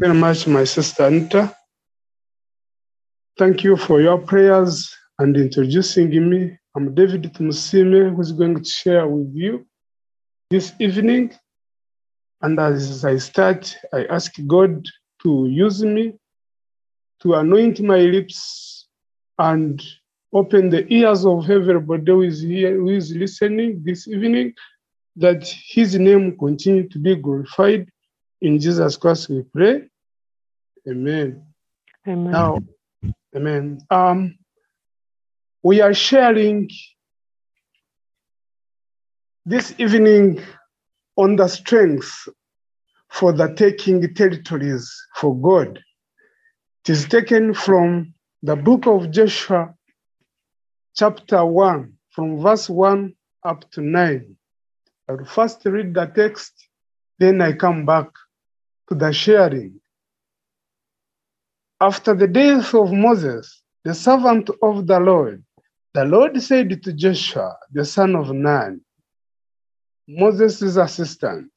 very much, my sister Anita. Thank you for your prayers and introducing me. I'm David Tumusiime, who's going to share with you this evening. And as I start, I ask God to use me to anoint my lips and open the ears of everybody who is here, who is listening this evening, that his name continue to be glorified. In Jesus Christ we pray. Amen. Amen. Now, amen. Um, we are sharing this evening on the strength for the taking territories for God. It is taken from the book of Joshua, chapter 1, from verse 1 up to 9. I'll first read the text, then I come back to the sharing. After the death of Moses, the servant of the Lord, the Lord said to Joshua, the son of Nun, Moses' assistant,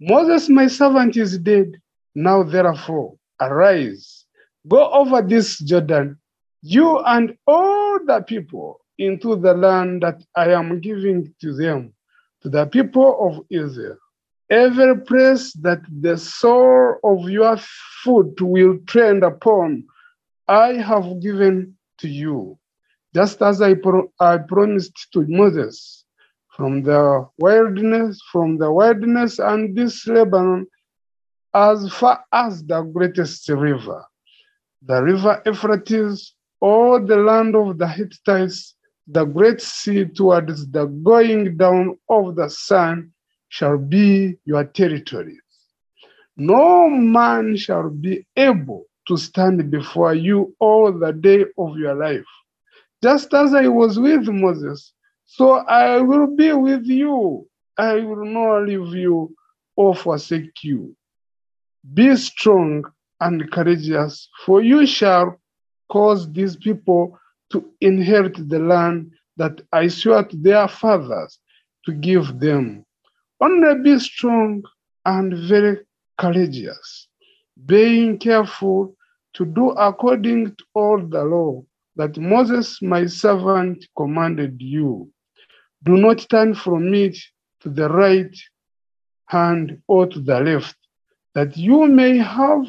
Moses, my servant, is dead. Now, therefore, arise, go over this Jordan, you and all the people, into the land that I am giving to them, to the people of Israel. Every place that the sole of your foot will tread upon, I have given to you, just as I, pro- I promised to Moses from the wilderness, from the wilderness and this Lebanon, as far as the greatest river, the river Euphrates, all the land of the Hittites, the great sea towards the going down of the sun shall be your territories. No man shall be able to stand before you all the day of your life. Just as I was with Moses, so I will be with you. I will not leave you or forsake you. Be strong and courageous, for you shall cause these people to inherit the land that I swore to their fathers to give them. Only be strong and very courageous, being careful to do according to all the law that Moses, my servant, commanded you. Do not turn from it to the right hand or to the left, that you may have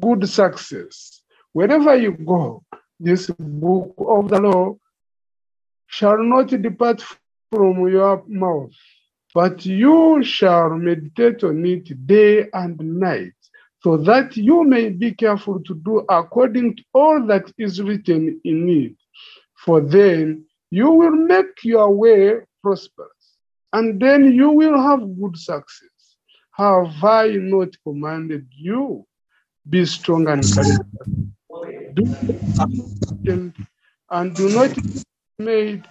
good success. Wherever you go, this book of the law shall not depart from your mouth, but you shall meditate on it day and night, so that you may be careful to do according to all that is written in it. For then you will make your way prosperous, and then you will have good success. Have I not commanded you? Be strong and courageous. And do not be made,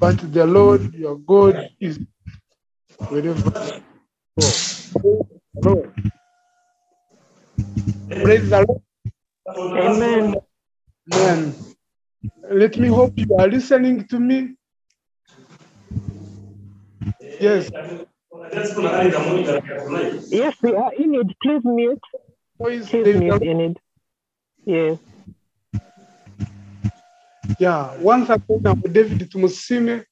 but the Lord your God is wherever you go. Lord. Praise the Lord. Amen. Amen. Let me hope you are listening to me. Yes, Yes, we are in it. Please mute. voice, Please mute in it. Yes. Yeah, once again, I'm David Tumusiime,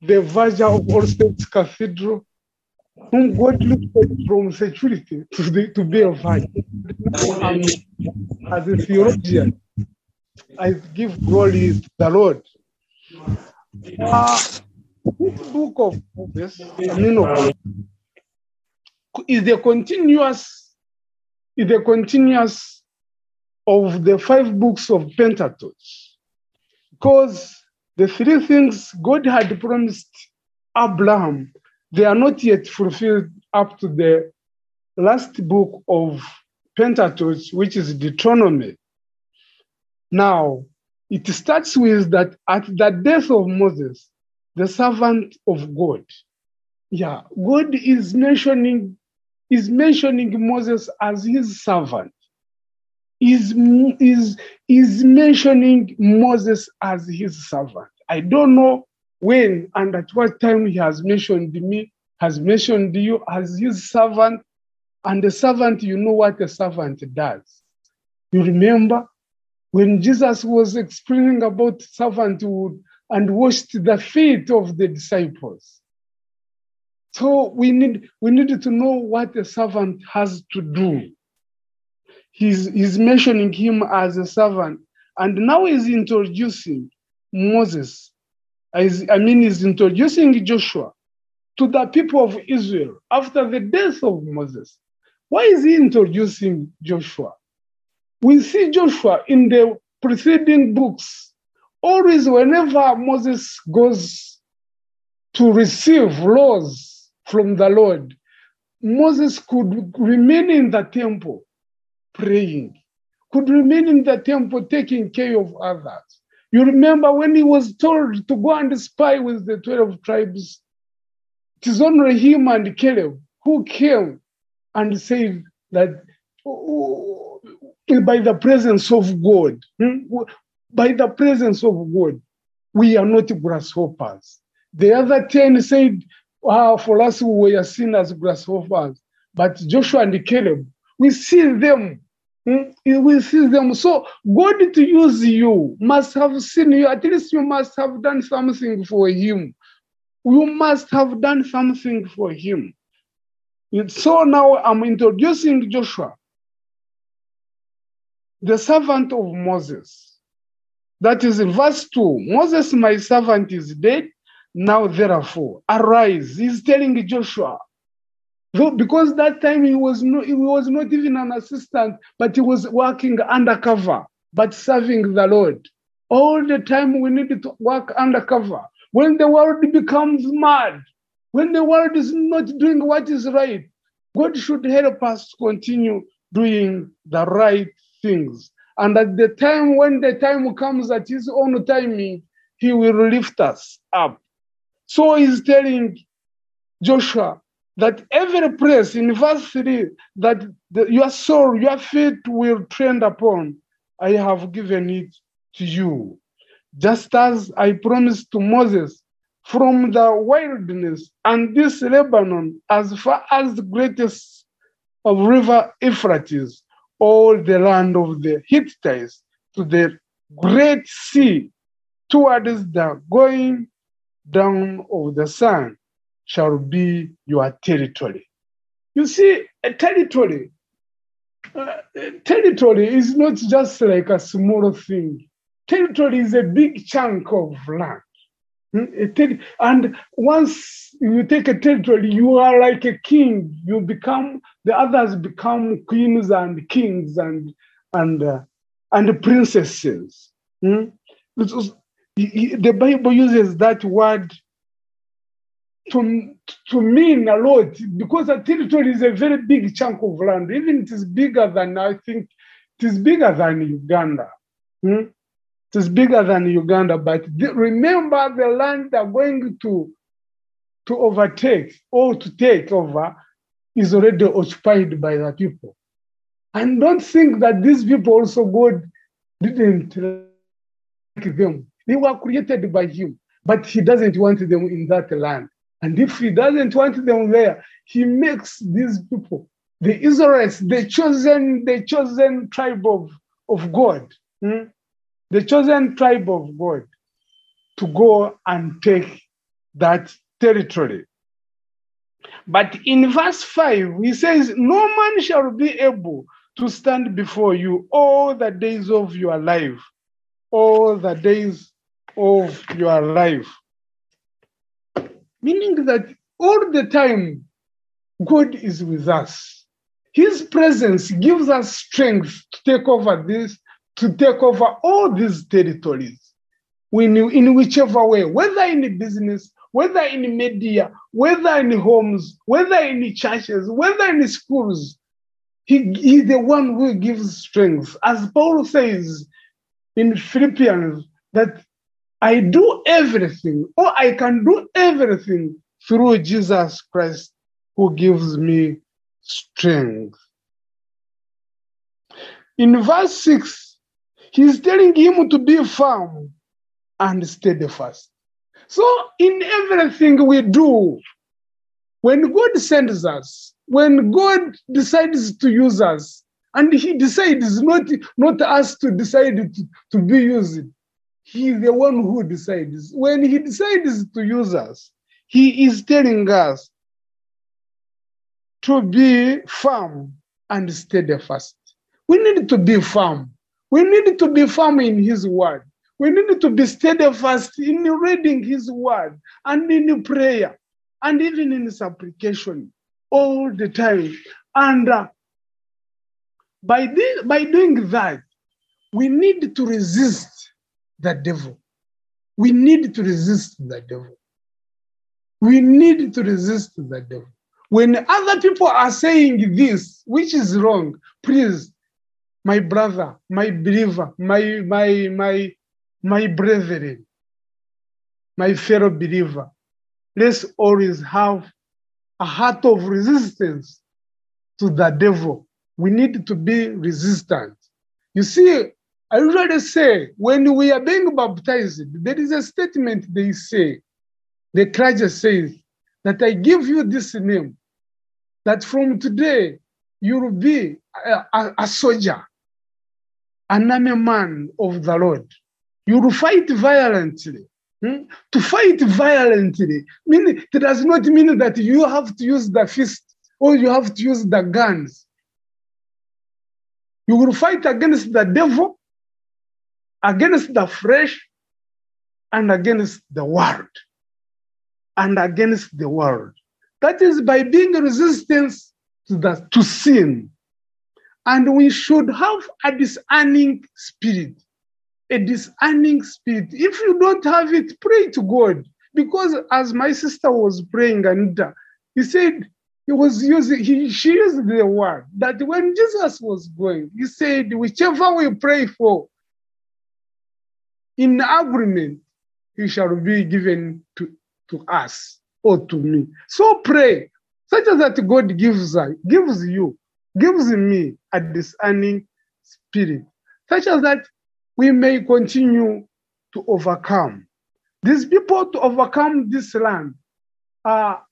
the verger of All Saints Cathedral, whom God lifted from security to, the, to be a. Um, as a theologian, I give glory to the Lord. Uh, this book of Moses, I mean, is the continuous, is the continuous of the five books of Pentateuch because the three things God had promised Abraham, they are not yet fulfilled up to the last book of Pentateuch, which is Deuteronomy. Now, it starts with that at the death of Moses, the servant of God. Yeah, God is mentioning is mentioning Moses as his servant. Is is is mentioning Moses as his servant. I don't know when and at what time he has mentioned me, has mentioned you as his servant, And the servant, you know what a servant does. You remember when Jesus was explaining about servanthood and washed the feet of the disciples. So we need we need to know what a servant has to do. He's, he's mentioning him as a servant, and now he's introducing Moses. As, I mean, he's introducing Joshua to the people of Israel after the death of Moses. Why is he introducing Joshua? We see Joshua in the preceding books. Always, whenever Moses goes to receive laws from the Lord, Moses could remain in the temple praying, could remain in the temple taking care of others. You remember when he was told to go and spy with the 12 tribes, it is only him and Caleb who came and said that oh, by the presence of God, hmm, by the presence of God, we are not grasshoppers. The other 10 said, ah, for us we were seen as grasshoppers. But Joshua and Caleb, we see them. Hmm, We see them. So God to use you must have seen you. At least you must have done something for him. You must have done something for him. So now I'm introducing Joshua, the servant of Moses. That is verse 2. Moses, my servant, is dead. Now, therefore, arise. He's telling Joshua. Because that time he was, he was not even an assistant, but he was working undercover, but serving the Lord. All the time we need to work undercover. When the world becomes mad, when the world is not doing what is right, God should help us continue doing the right things. And at the time when the time comes at his own timing, he will lift us up. So he's telling Joshua that every place in verse 3 that the, your soul, your feet will trend upon, I have given it to you. Just as I promised to Moses from the wilderness and this Lebanon, as far as the greatest of river Euphrates, all the land of the Hittites to the great sea towards the going down of the sun shall be your territory. You see, a territory, uh, territory is not just like a small thing. Territory is a big chunk of land. Hmm, And once you take a territory, you are like a king. You become the others become queens and kings and and uh, and princesses. Hmm? The Bible uses that word to, to mean a lot because a territory is a very big chunk of land. Even it is bigger than I think it is bigger than Uganda. Hmm? It is bigger than Uganda, but the- remember the land they're going to to overtake or to take over is already occupied by the people. And don't think that these people also God didn't like them. They were created by Him, but He doesn't want them in that land. And if He doesn't want them there, He makes these people, the Israelites, the chosen, the chosen tribe of, of God, hmm? the chosen tribe of God, to go and take that territory. But in verse 5, he says, No man shall be able to stand before you all the days of your life. All the days of your life. Meaning that all the time, God is with us. His presence gives us strength to take over this, to take over all these territories. You, in whichever way, whether in business, whether in media, whether in homes, whether in churches, whether in schools, he, he's the one who gives strength. As Paul says in Philippians, that I do everything, or I can do everything through Jesus Christ who gives me strength. In verse 6, he's telling him to be firm and steadfast. So, in everything we do, When God sends us, when God decides to use us, and He decides not, not us to decide to, to be used, He is the one who decides. When He decides to use us, He is telling us to be firm and steadfast. We need to be firm. We need to be firm in His word. We need to be steadfast in reading His word and in prayer and even in supplication all the time. And uh, by, the, by doing that, we need to resist the devil. We need to resist the devil. We need to resist the devil. When other people are saying this, which is wrong, please, my brother, my believer, my my my my brethren, my fellow believer, let's always have a heart of resistance to the devil. We need to be resistant. You see, I usually say when we are being baptized, there is a statement they say. The clergy says that I give you this name, that from today you will be a, a, a soldier, an army man of the Lord. You will fight violently. Hmm? To fight violently, mean, it does not mean that you have to use the fist or you have to use the guns. You will fight against the devil, against the flesh, and against the world. And against the world. That is by being resistance to, the, to sin. And we should have a discerning spirit a discerning spirit. If you don't have it, pray to God. Because as my sister was praying, Anita, he said he was using, he, she used the word that when Jesus was going, he said, whichever we pray for in agreement, he shall be given to, to us or to me. So pray, such as that God gives, gives you, gives me a discerning spirit, such as that we may continue to overcome. These people to overcome this land are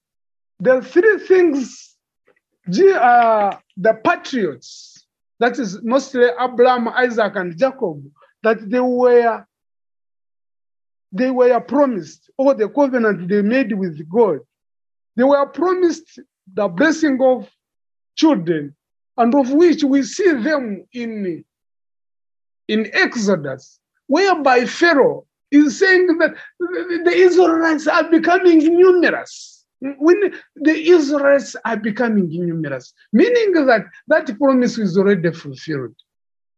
the three things uh, the patriots, that is mostly Abraham, Isaac, and Jacob, that they were they were promised, or the covenant they made with God. They were promised the blessing of children, and of which we see them in in Exodus, whereby Pharaoh is saying that the Israelites are becoming numerous. When the Israelites are becoming numerous, meaning that that promise is already fulfilled.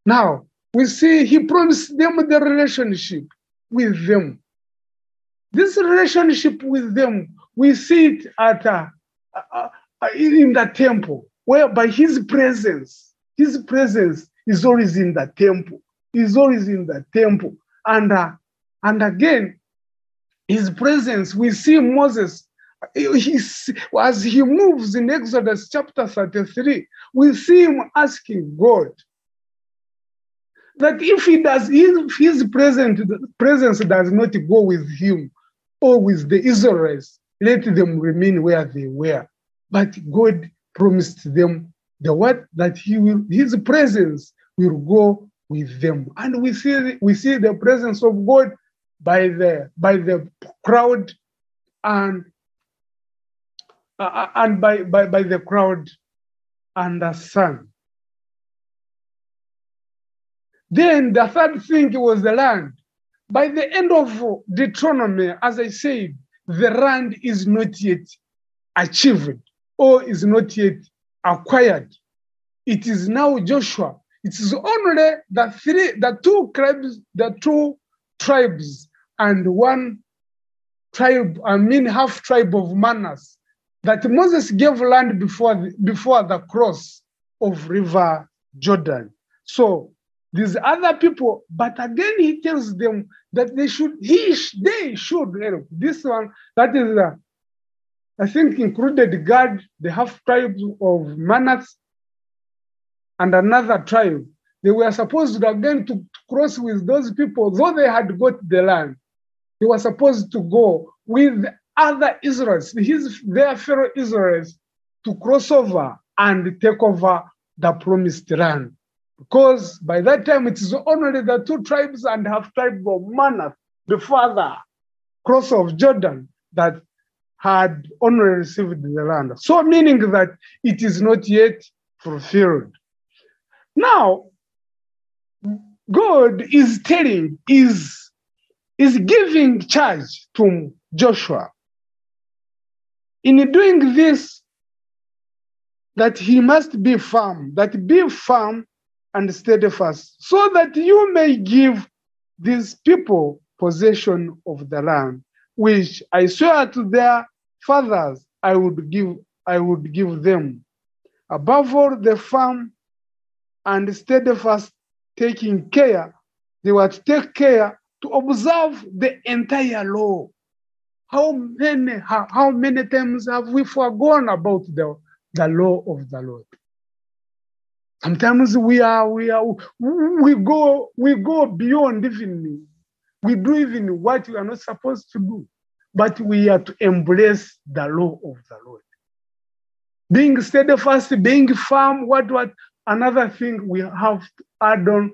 Now, we see he promised them the relationship with them. This relationship with them, we see it at uh, uh, uh, in the temple, whereby his presence, his presence is always in the temple is always in the temple. And, uh, and again, his presence, we see Moses, as he moves in Exodus chapter 33, we see him asking God that if he does, if his presence, presence does not go with him or with the Israelites, let them remain where they were. But God promised them the word that he will, his presence will go with them. And we see we see the presence of God by the by the crowd and uh, and by, by by the crowd and the sun. Then the third thing was the land. By the end of Deuteronomy, as I said, the land is not yet achieved or is not yet acquired. It is now Joshua it is only the three, the two tribes, the two tribes and one tribe, I mean half tribe of Manas, that Moses gave land before the, before the cross of River Jordan. So these other people, but again he tells them that they should, he, they should help. This one, that is, uh, I think included God, the half tribe of Manasseh, and another tribe. They were supposed to again to cross with those people, though they had got the land. They were supposed to go with other Israelites, his their fellow Israelites, to cross over and take over the promised land. Because by that time it is only the two tribes and half tribe of Manasseh, the father cross of Jordan, that had only received the land. So meaning that it is not yet fulfilled. Now, God is telling, is, is giving charge to Joshua. In doing this, that he must be firm, that be firm and steadfast, so that you may give these people possession of the land, which I swear to their fathers I would give, I would give them. Above all, the firm and steadfast taking care, they were to take care to observe the entire law. How many, how, how many times have we forgone about the, the law of the Lord? Sometimes we are, we are, we go, we go beyond even, we do even what we are not supposed to do, but we are to embrace the law of the Lord. Being steadfast, being firm, what, what, another thing we have to add on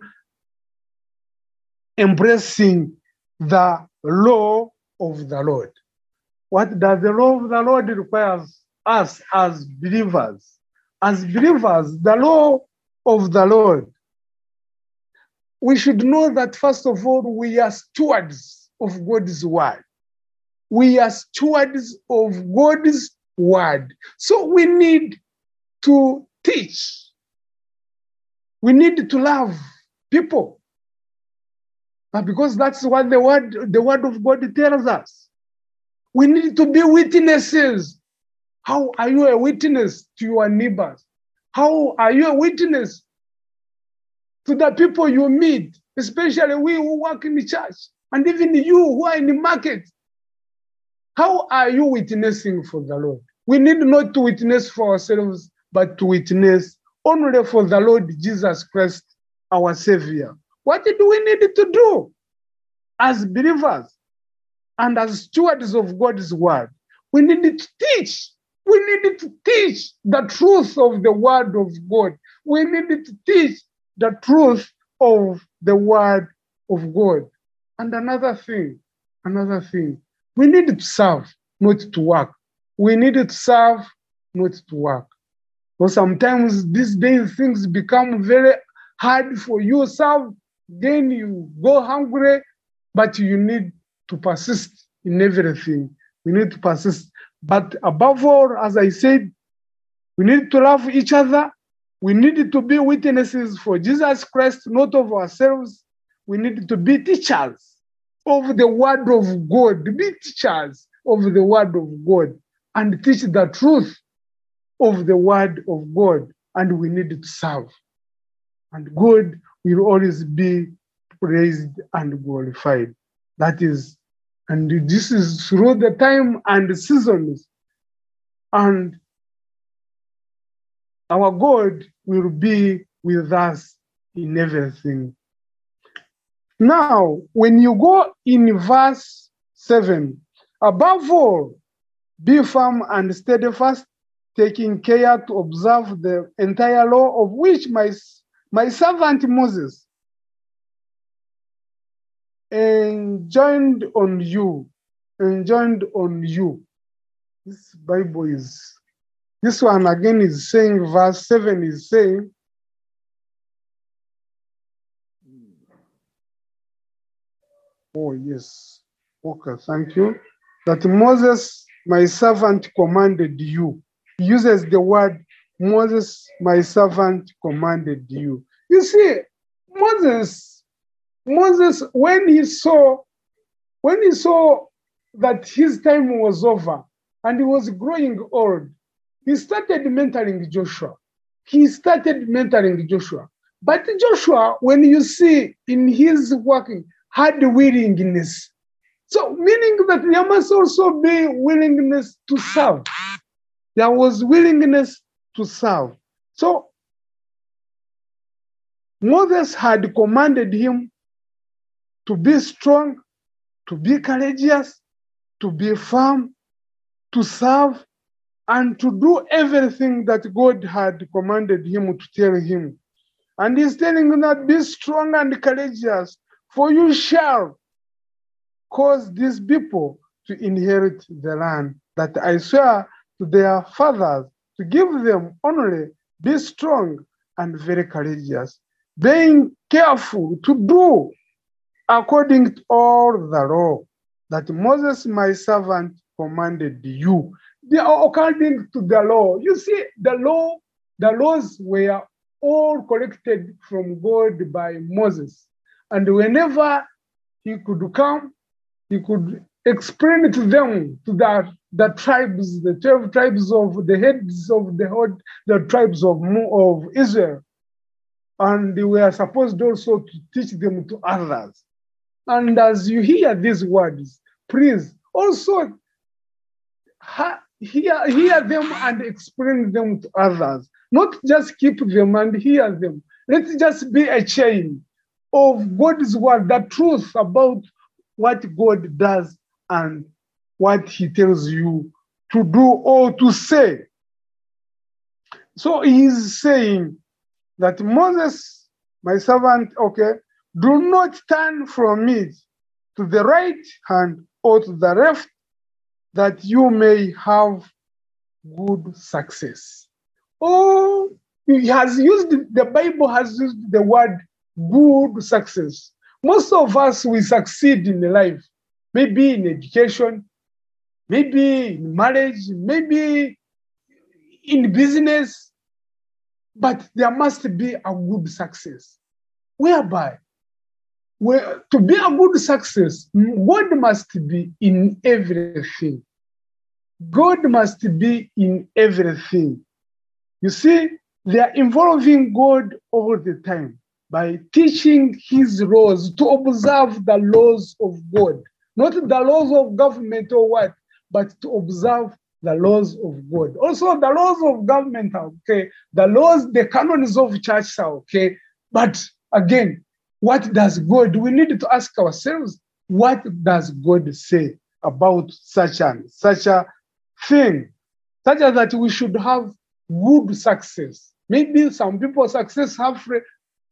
embracing the law of the Lord. What does the law of the Lord requires us as believers? As believers, the law of the Lord. We should know that first of all, we are stewards of God's word. We are stewards of God's word. So we need to teach. We need to love people. But because that's what the word, the word of God tells us. We need to be witnesses. How are you a witness to your neighbors? How are you a witness to the people you meet, especially we who work in the church, and even you who are in the market? How are you witnessing for the Lord? We need not to witness for ourselves, but to witness only for the Lord Jesus Christ, our Savior. What do we need to do as believers and as stewards of God's word? We need to teach. We need to teach the truth of the word of God. We need to teach the truth of the word of God. And another thing, another thing, we need to serve, not to work. We need to serve, not to work. But sometimes these days things become very hard for you serve, then you go hungry, but you need to persist in everything. We need to persist. But above all, as I said, we need to love each other. We need to be witnesses for Jesus Christ, not of ourselves. We need to be teachers of the word of God, be teachers of the word of God, and teach the truth of the word of God. And we need to serve. And God will always be praised and glorified. That is, and this is through the time and the seasons. And our God will be with us in everything. Now, when you go in verse 7, above all, be firm and steadfast, taking care to observe the entire law of which my, my servant Moses enjoined on you, enjoined on you. This Bible is, this one again is saying, verse 7 is saying, oh yes, okay, thank you. That Moses, my servant, commanded you. He uses the word, Moses, my servant, commanded you. You see, Moses, Moses, when he saw, when he saw that his time was over and he was growing old, he started mentoring Joshua. He started mentoring Joshua. But Joshua, when you see in his working, had willingness. So meaning that there must also be willingness to serve. There was willingness to serve. So Moses had commanded him to be strong, to be courageous, to be firm, to serve and to do everything that God had commanded him to tell him. And he's telling them that be strong and courageous, for you shall cause these people to inherit the land that I swear to their fathers to give them only. Be strong and very courageous, being careful to do according to all the law that Moses, my servant, commanded you. They are according to the law. You see, the law, the laws were all collected from God by Moses. And whenever he could come, he could explain to them, to the, the tribes, the 12 tribes of the heads of the, the tribes of, of Israel. And they were supposed also to teach them to others. And as you hear these words, please also ha- hear, hear them and explain them to others. Not just keep them and hear them. Let's just be a chain of God's word, the truth about what God does and what He tells you to do or to say. So He's saying that Moses, my servant, okay, do not turn from it to the right hand or to the left, that you may have good success. Oh, he has used, the Bible has used the word good success. Most of us, we succeed in life, maybe in education, maybe in marriage, maybe in business, but there must be a good success, whereby to be a good success, God must be in everything. God must be in everything. You see, they are involving God all the time by teaching His laws, to observe the laws of God, not the laws of government or what, but to observe the laws of God. Also, the laws of government are okay, the laws, the canons of church are okay, but again, what does God, we need to ask ourselves, what does God say about such and such a thing, such as that we should have good success. Maybe some people success halfway,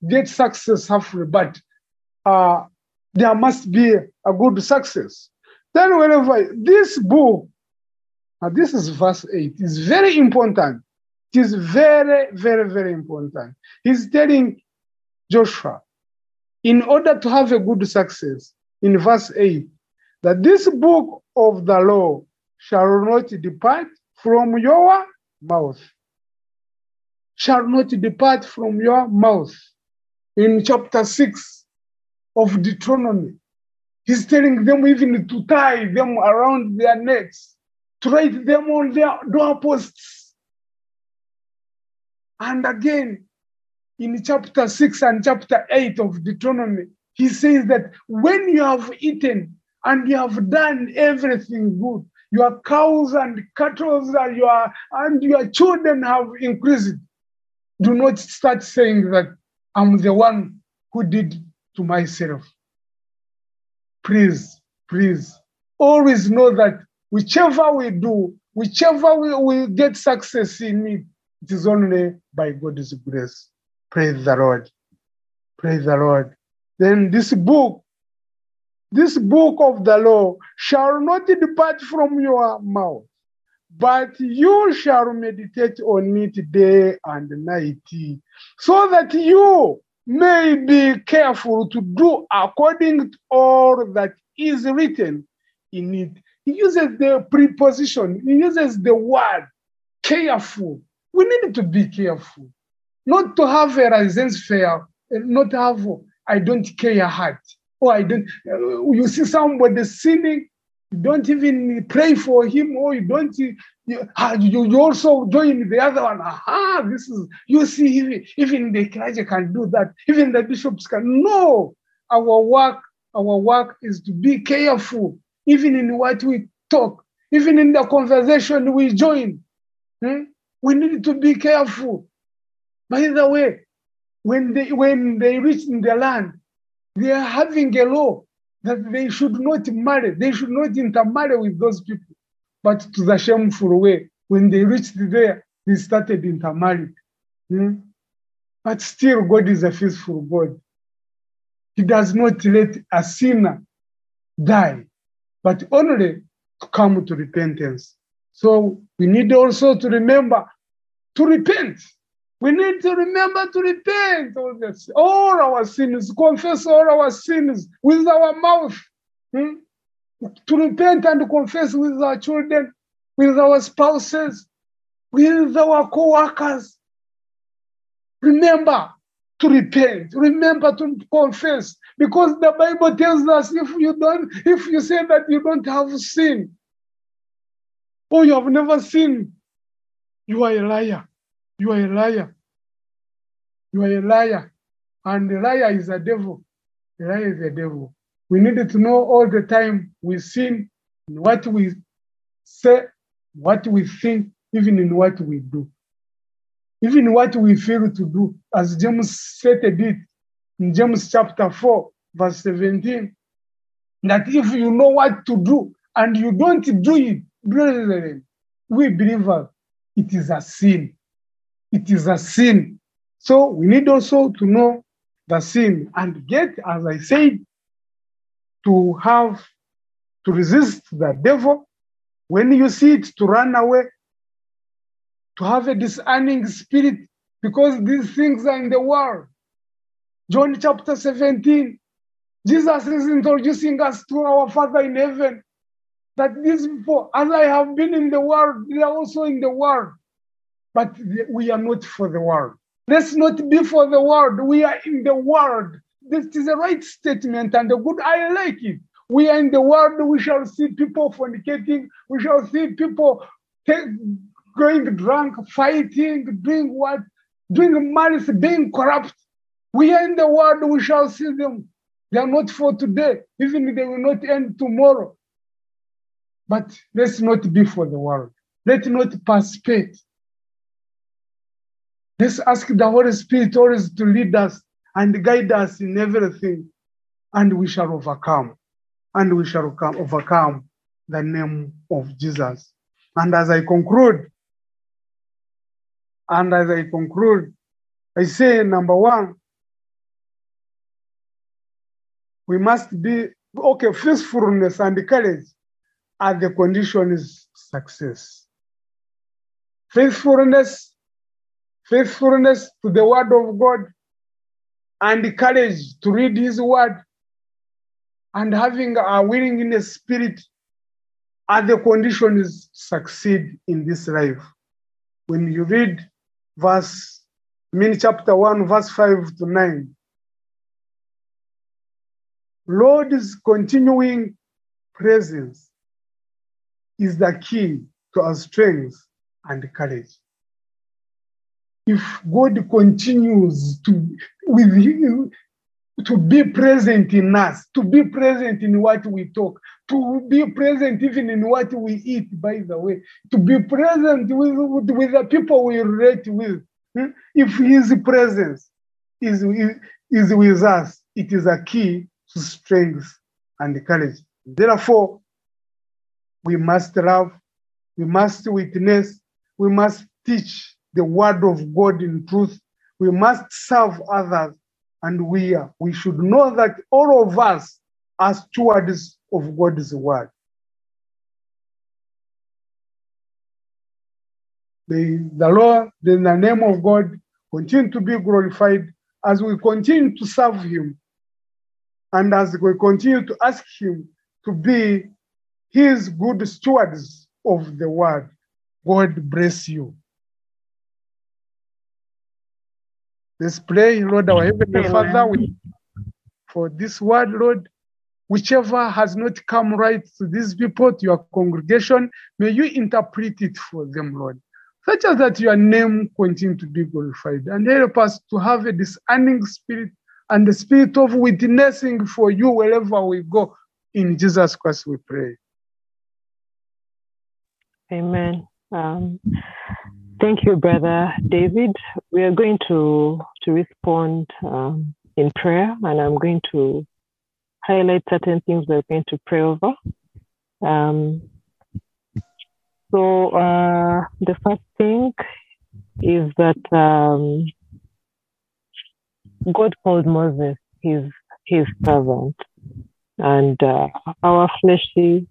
get success halfway, but uh, there must be a good success. Then whenever this book, uh, this is verse 8, is very important. It is very, very, very important. He's telling Joshua, in order to have a good success, in verse 8, that this book of the law shall not depart from your mouth. Shall not depart from your mouth. In chapter 6 of Deuteronomy, he's telling them even to tie them around their necks, to write them on their doorposts. And again, in chapter 6 and chapter 8 of Deuteronomy, he says that when you have eaten and you have done everything good, your cows and cattle and your, and your children have increased, do not start saying that I'm the one who did to myself. Please, please, always know that whichever we do, whichever we, we get success in it, it is only by God's grace. Praise the Lord. Praise the Lord. Then this book, this book of the law shall not depart from your mouth, but you shall meditate on it day and night, so that you may be careful to do according to all that is written in it. He uses the preposition, he uses the word careful. We need to be careful not to have a laissez-faire, not have I don't care a heart. Or I don't, uh, you see somebody sinning, you don't even pray for him, or you don't, you, you also join the other one. Aha, this is, you see, even, even the clergy can do that, even the bishops can. No, our work, our work is to be careful, even in what we talk, even in the conversation we join. Hmm? We need to be careful. By the way, when they when they reach in the land, they are having a law that they should not marry, they should not intermarry with those people. but to the shameful way. When they reached there, they started intermarried. Hmm? But still, God is a faithful God. He does not let a sinner die, but only to come to repentance. So we need also to remember to repent. We need to remember to repent all, this, all our sins, confess all our sins with our mouth. hmm? To repent and confess with our children, with our spouses, with our co-workers. Remember to repent. Remember to confess. Because the Bible tells us if you don't, if you say that you don't have sin, or you have never sinned, you are a liar. You are a liar. You are a liar. And the liar is a devil. The liar is a devil. We need to know all the time we sin what we say, what we think, even in what we do. Even what we fail to do, as James stated it in James chapter 4, verse 17, that if you know what to do and you don't do it, brethren, we believers, it is a sin. It is a sin. So we need also to know the sin and get, as I said, to have to resist the devil. When you see it, to run away, to have a discerning spirit, because these things are in the world. John chapter 17, Jesus is introducing us to our Father in heaven. That these people, as I have been in the world, they are also in the world. But we are not for the world. Let's not be for the world. We are in the world. This is a right statement and a good, I like it. We are in the world. We shall see people fornicating. We shall see people take, going drunk, fighting, doing what? Doing malice, being corrupt. We are in the world. We shall see them. They are not for today. Even they will not end tomorrow. But let's not be for the world. Let's not participate. Let's ask the Holy Spirit always to lead us and guide us in everything, and we shall overcome. And we shall come, overcome the name of Jesus. And as I conclude, and as I conclude, I say number one, we must be okay, faithfulness and courage are the conditions success. Faithfulness, faithfulness to the word of God, and courage to read his word, and having a willingness spirit are the conditions to succeed in this life. When you read verse, I mean chapter 1, verse 5 to 9, Lord's continuing presence is the key to our strength and courage. If God continues to with him, to be present in us, to be present in what we talk, to be present even in what we eat, by the way, to be present with, with, with the people we relate with. hmm? If his presence is, is with us, it is a key to strength and courage. Therefore, we must love, we must witness, we must teach the word of God in truth, we must serve others, and we are. We should know that all of us are stewards of God's word. The, the Lord, in the name of God, continue to be glorified as we continue to serve Him and as we continue to ask Him to be His good stewards of the word. God bless you. Let's pray, Lord, our Heavenly. Father, we, for this word, Lord, whichever has not come right to these people, to your congregation, may you interpret it for them, Lord, such as that your name continue to be glorified and help us to have a discerning spirit and the spirit of witnessing for you wherever we go. In Jesus Christ, we pray. Amen. Um, thank you, Brother David. We are going to, to respond um, in prayer, and I'm going to highlight certain things we're going to pray over. Um, So uh, the first thing is that um, God called Moses his his servant, and uh, our fleshly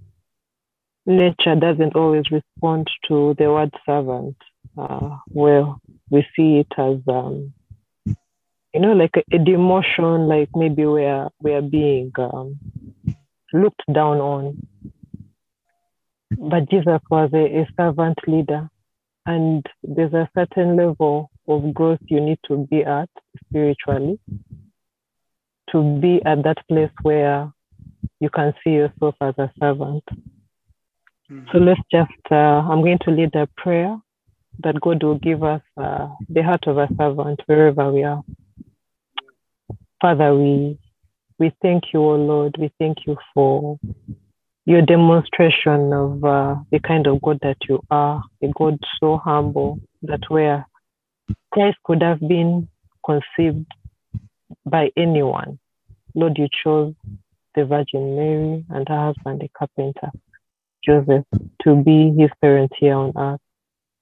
nature doesn't always respond to the word servant, uh, where we see it as um, you know like a, a demotion, like maybe we're we're being um, looked down on. But Jesus was a, a servant leader, and there's a certain level of growth you need to be at spiritually to be at that place where you can see yourself as a servant. So let's just, uh, I'm going to lead a prayer that God will give us uh, the heart of a servant wherever we are. Father, we we thank you, O Lord. We thank you for your demonstration of uh, the kind of God that you are, a God so humble that where Christ could have been conceived by anyone. Lord, you chose the Virgin Mary and her husband, the carpenter, Joseph, to be his parents here on earth.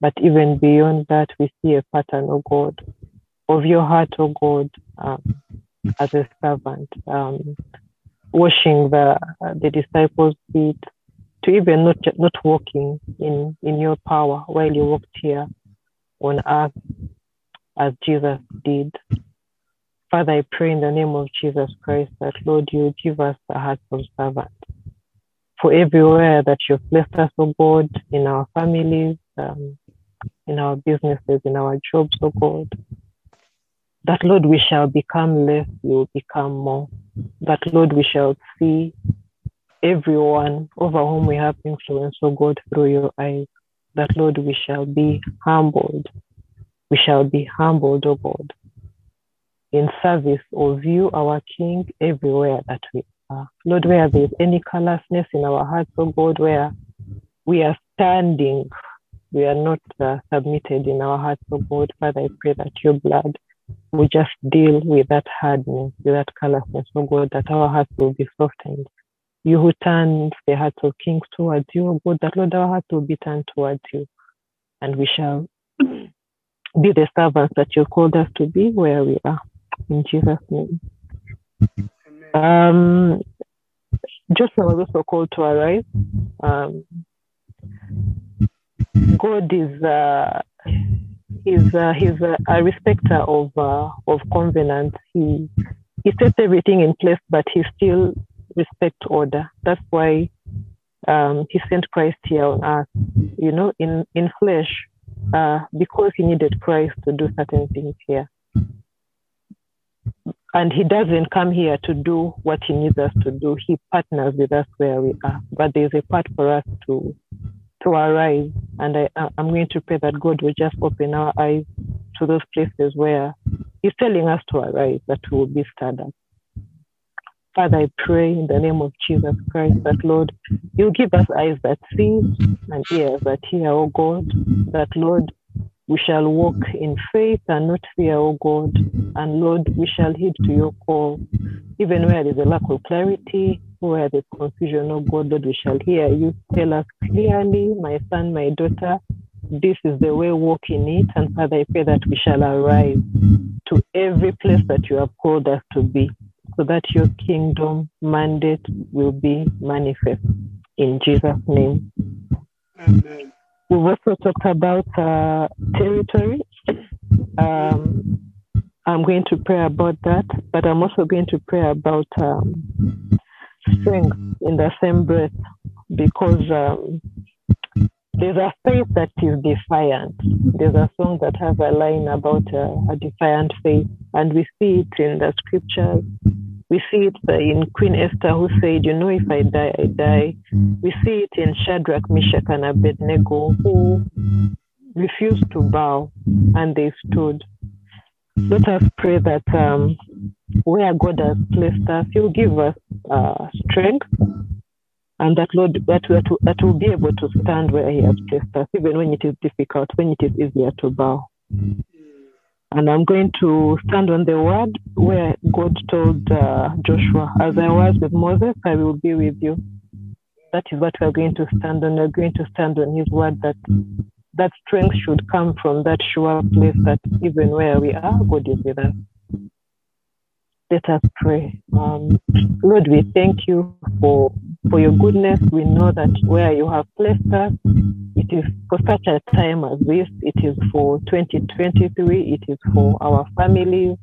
But even beyond that, we see a pattern, of God, of your heart, O God, um, as a servant, um, washing the uh, the disciples' feet, to even not not walking in in your power while you walked here on earth, as Jesus did. Father, I pray in the name of Jesus Christ that Lord, you give us the heart of servant. For everywhere that you've placed us, O God, in our families, um, in our businesses, in our jobs, O God, that Lord, we shall become less, we will become more. That Lord, we shall see everyone over whom we have influence, O God, through your eyes. That Lord, we shall be humbled. We shall be humbled, O God, in service of you, our King, everywhere that we are. Lord, where there is any callousness in our hearts, O God, where we are standing, we are not uh, submitted in our hearts, O God. Father, I pray that your blood will just deal with that hardness, with that callousness, oh God, that our hearts will be softened. You who turn the hearts of kings towards you, oh God, that Lord, our hearts will be turned towards you. And we shall be the servants that you called us to be where we are. In Jesus' name. Um, Joshua was also called to arise. Um, God is uh, he's uh, he's uh, a respecter of uh, of covenant. He he sets everything in place, but he still respects order. That's why um, he sent Christ here on earth. You know, in in flesh, uh, because he needed Christ to do certain things here. And he doesn't come here to do what he needs us to do. He partners with us where we are. But there's a part for us to to arise. And I, I'm going to pray that God will just open our eyes to those places where He's telling us to arise, that we will be stirred up. Father, I pray in the name of Jesus Christ that, Lord, you give us eyes that see and ears that hear, oh God, that, Lord, we shall walk in faith and not fear, O God. And Lord, we shall heed to your call. Even where there's a lack of clarity, where there's confusion, O God, Lord, we shall hear you tell us clearly, my son, my daughter, this is the way, walk in it. And Father, I pray that we shall arrive to every place that you have called us to be, so that your kingdom mandate will be manifest. In Jesus' name. Amen. We've also talked about uh, territory. Um, I'm going to pray about that, but I'm also going to pray about um, strength in the same breath because um, there's a faith that is defiant. There's a song that has a line about uh, a defiant faith, and we see it in the scriptures. We see it in Queen Esther, who said, You know, if I die, I die. We see it in Shadrach, Meshach, and Abednego, who refused to bow and they stood. Let us pray that um, where God has placed us, He'll give us uh, strength and that Lord that, that, that will be able to stand where He has placed us, even when it is difficult, when it is easier to bow. And I'm going to stand on the word where God told uh, Joshua, As I was with Moses, I will be with you. that is what we're going to stand on. We're going to stand on His word that that strength should come from that sure place that even where we are, God is with us. Let us pray. Um, Lord, we thank you for for your goodness. We know that where you have placed us, it is for such a time as this. It is for 2023. It is for our families.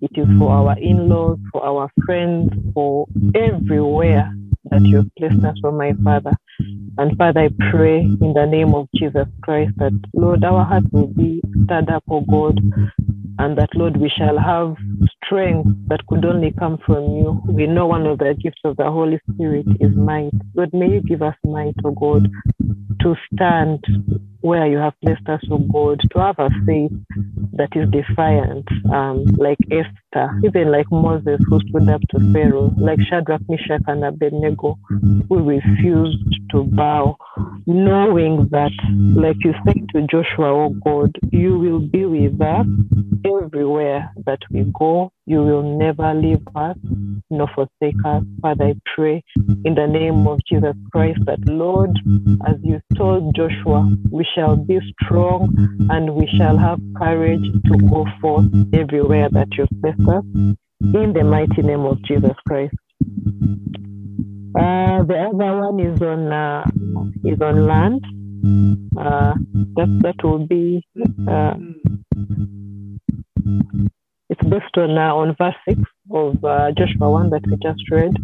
It is for our in-laws, for our friends, for everywhere that you have placed us, for my Father. And Father, I pray in the name of Jesus Christ that, Lord, our hearts will be stirred up, oh God, and that, Lord, we shall have strength that could only come from you. We know one of the gifts of the Holy Spirit is might. Lord, may you give us might, oh God, to stand where you have placed us, oh God, to have a faith that is defiant, um, like Esther, even like Moses who stood up to Pharaoh, like Shadrach, Meshach, and Abednego who refused to bow, knowing that, like you said to Joshua, oh God, you will be with us everywhere that we go. You will never leave us nor forsake us. Father, I pray in the name of Jesus Christ that, Lord, as you told Joshua, we shall be strong and we shall have courage to go forth everywhere that you've placed In the mighty name of Jesus Christ. Uh, the other one is on uh, is on land. Uh, that that will be uh, it's based on uh, on verse six of uh, Joshua one that we just read,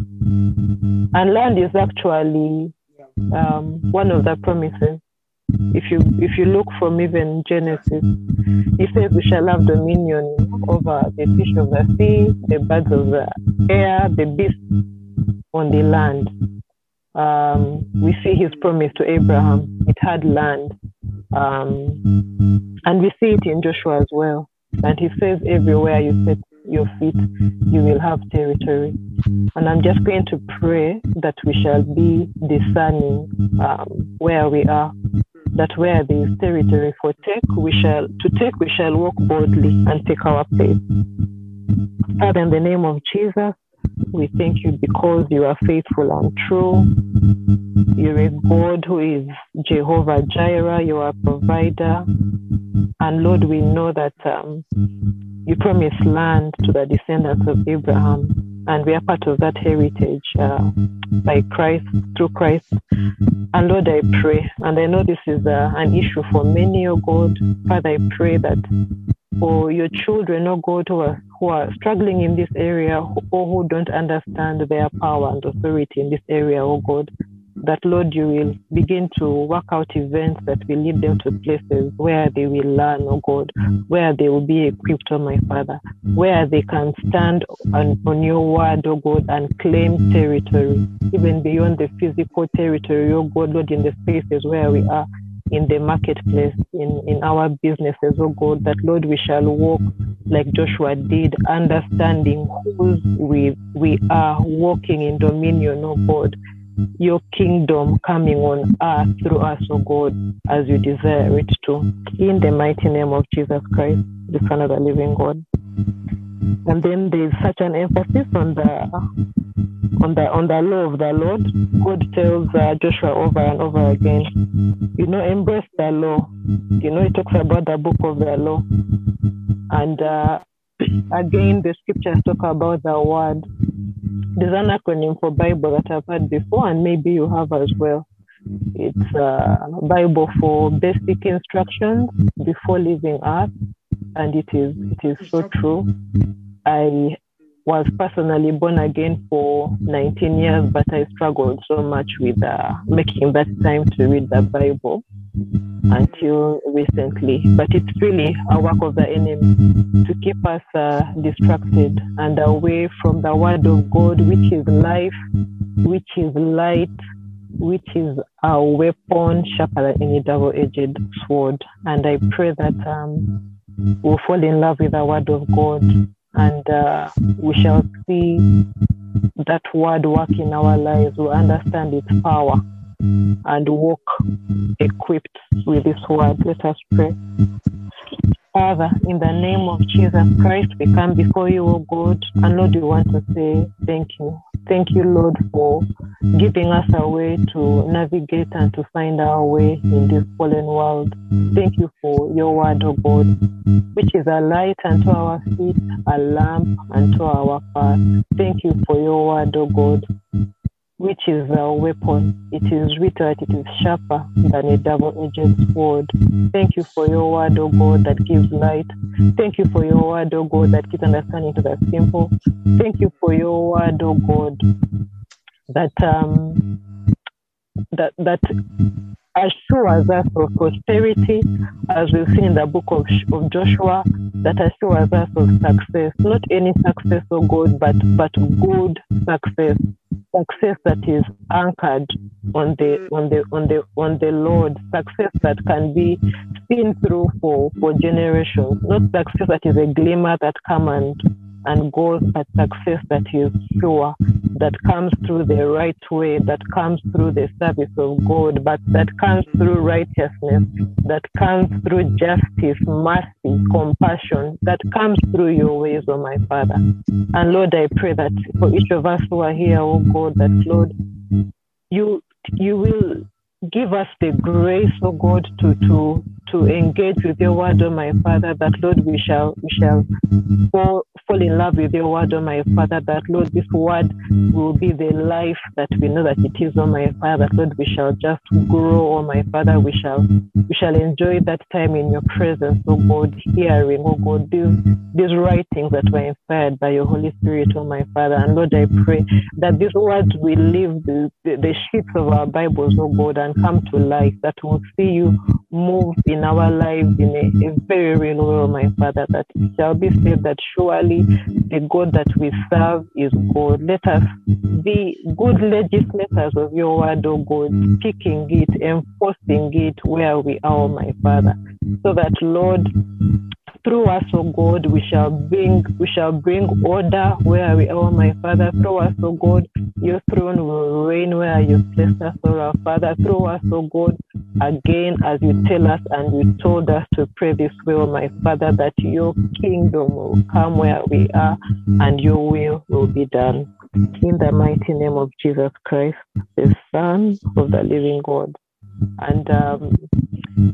and land is actually um, one of the promises. If you if you look from even Genesis, he says we shall have dominion over the fish of the sea, the birds of the air, the beasts on the land. Um, we see his promise to Abraham. It had land. Um, and we see it in Joshua as well. And he says, everywhere you set your feet, you will have territory. And I'm just going to pray that we shall be discerning um, where we are. That where there is territory for take, we shall to take, we shall walk boldly and take our place. Father, in the name of Jesus, we thank you because you are faithful and true. You're a God who is Jehovah Jireh, you are a provider. And Lord, we know that um, you promised land to the descendants of Abraham, and we are part of that heritage uh, by Christ, through Christ. And Lord, I pray, and I know this is uh, an issue for many, oh God. Father, I pray that for your children, oh God, who are, who are struggling in this area or who don't understand their power and authority in this area, oh God, that Lord, you will mm. begin to work out events that will lead them to mm. places where they will learn, oh God, mm. where they will be equipped, oh my Father, where they can stand on, on your word, oh God, and claim territory, even beyond the physical territory, oh God, Lord, in the spaces where we are in the marketplace, in, in our businesses, oh God, that Lord, we shall walk like Joshua did, understanding whose we, we are walking in dominion, oh God. Your kingdom coming on earth through us, oh God, as you desire it to. In the mighty name of Jesus Christ, the Son of the living God. And then there's such an emphasis on the on the on the law of the Lord. God tells uh, Joshua over and over again, you know, embrace the law. You know, he talks about the book of the law, and uh, again, the scriptures talk about the word. There's an acronym for Bible that I've heard before, and maybe you have as well. It's a Bible for basic instructions before leaving Earth, and it is it is so true. I was personally born again for 19 years, but I struggled so much with uh, making that time to read the Bible until recently. But it's really a work of the enemy to keep us uh, distracted and away from the Word of God, which is life, which is light, which is a weapon sharper than any double edged sword. And I pray that um, we'll fall in love with the Word of God and uh, we shall see that word work in our lives. We understand its power and walk equipped with this word. Let us pray. Father, in the name of Jesus Christ, we come before you, O God, and Lord, we want to say thank you. Thank you, Lord, for giving us a way to navigate and to find our way in this fallen world. Thank you for your word, O God, which is a light unto our feet, a lamp unto our path. Thank you for your word, O God, which is our weapon. It is written, it is sharper than a double-edged sword. Thank you for your word, O God, that gives light. Thank you for your word, O God, that gives understanding to the simple. Thank you for your word, O God, that um, that that assures us of prosperity, as we've seen in the book of, of Joshua, that assures us of success. Not any success, oh God, but but good success, success that is anchored on the on the on the on the Lord, success that can be seen through for for generations, not success that is a glimmer that come and and goals at success that is sure, that comes through the right way, that comes through the service of God, but that comes through righteousness, that comes through justice, mercy, compassion, that comes through your ways, oh my Father. And Lord, I pray that for each of us who are here, oh God, that Lord, you you will give us the grace, oh God, to to to engage with your word, oh my Father, that Lord, we shall we shall fall, fall in love with your word, oh my Father, that Lord, this word will be the life that we know that it is, oh my Father, that Lord, we shall just grow, oh my Father, we shall we shall enjoy that time in your presence, oh God, hearing, oh God, these these writings that were inspired by your Holy Spirit, oh my Father. And Lord, I pray that these words will leave the, the, the sheets of our Bibles, oh God, and come to life, that we will see you move in our lives in a, a very real way, my Father, that it shall be said that surely the God that we serve is God. Let us be good legislators of your word, oh God, speaking it, enforcing it where we are, my Father, so that, Lord, through us, O God, we shall bring we shall bring order where we are, my Father. Through us, O God, your throne will reign where you placed us, O our Father. Through us, O God, again as you tell us and you told us to pray this way, O my Father, that your kingdom will come where we are and your will will be done. In the mighty name of Jesus Christ, the Son of the living God. And um,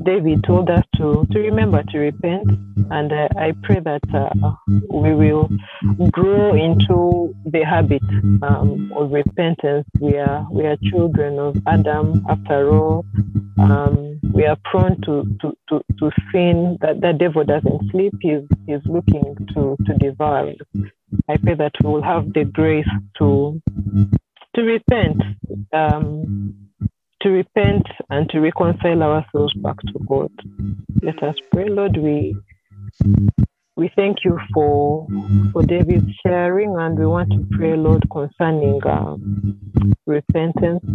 David told us to, to remember to repent. And uh, I pray that uh, we will grow into the habit um, of repentance. We are, we are children of Adam, after all. Um, we are prone to, to, to, to sin. That the devil doesn't sleep. He's, he's looking to, to devour. I pray that we will have the grace to to repent. Um, to repent and to reconcile ourselves back to God. Let us pray, Lord. We we thank you for for David's sharing, and we want to pray, Lord, concerning um, repentance.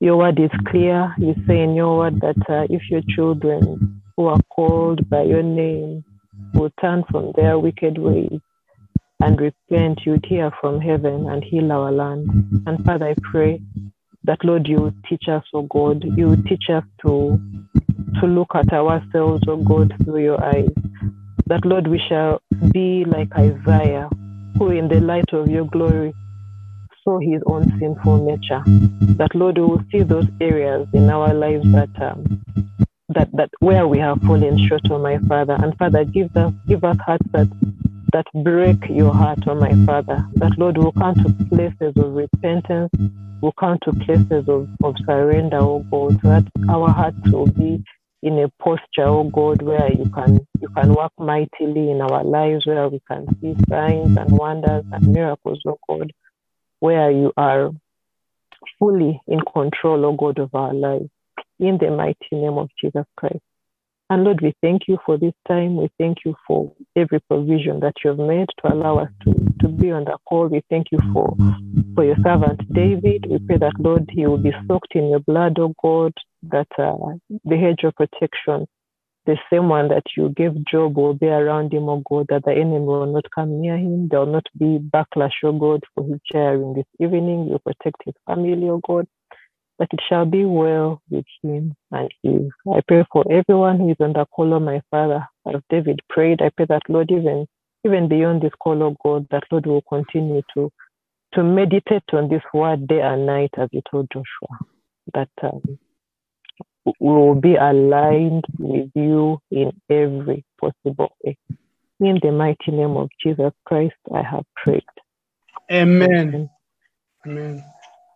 Your word is clear. You say in your word that uh, if your children who are called by your name will turn from their wicked ways and repent, you'd hear from heaven and heal our land. And Father, I pray that Lord, you teach us, oh God, you teach us to to look at ourselves, oh God, through your eyes. That Lord, we shall be like Isaiah, who in the light of your glory saw his own sinful nature. That Lord, we will see those areas in our lives that um, that that where we have fallen short, oh my Father. And Father, give us give us hearts that that break your heart, oh my Father. That Lord will come to places of repentance, will come to places of, of surrender, oh God, that our hearts will be in a posture, oh God, where you can you can work mightily in our lives, where we can see signs and wonders and miracles, oh God, where you are fully in control, oh God, of our lives. In the mighty name of Jesus Christ. And Lord, we thank you for this time. We thank you for every provision that you have made to allow us to, to be on the call. We thank you for, for your servant David. We pray that, Lord, he will be soaked in your blood, oh God, that uh, the hedge of protection, the same one that you gave Job, will be around him, oh God, that the enemy will not come near him. There will not be backlash, oh God, for his sharing this evening. You protect his family, oh God but it shall be well with him and Eve. I pray for everyone who is under call on my Father, as David prayed. I pray that, Lord, even even beyond this call, of God, that Lord will continue to to meditate on this word day and night, as you told Joshua, that um, we will be aligned with you in every possible way. In the mighty name of Jesus Christ, I have prayed. Amen. Amen. Amen.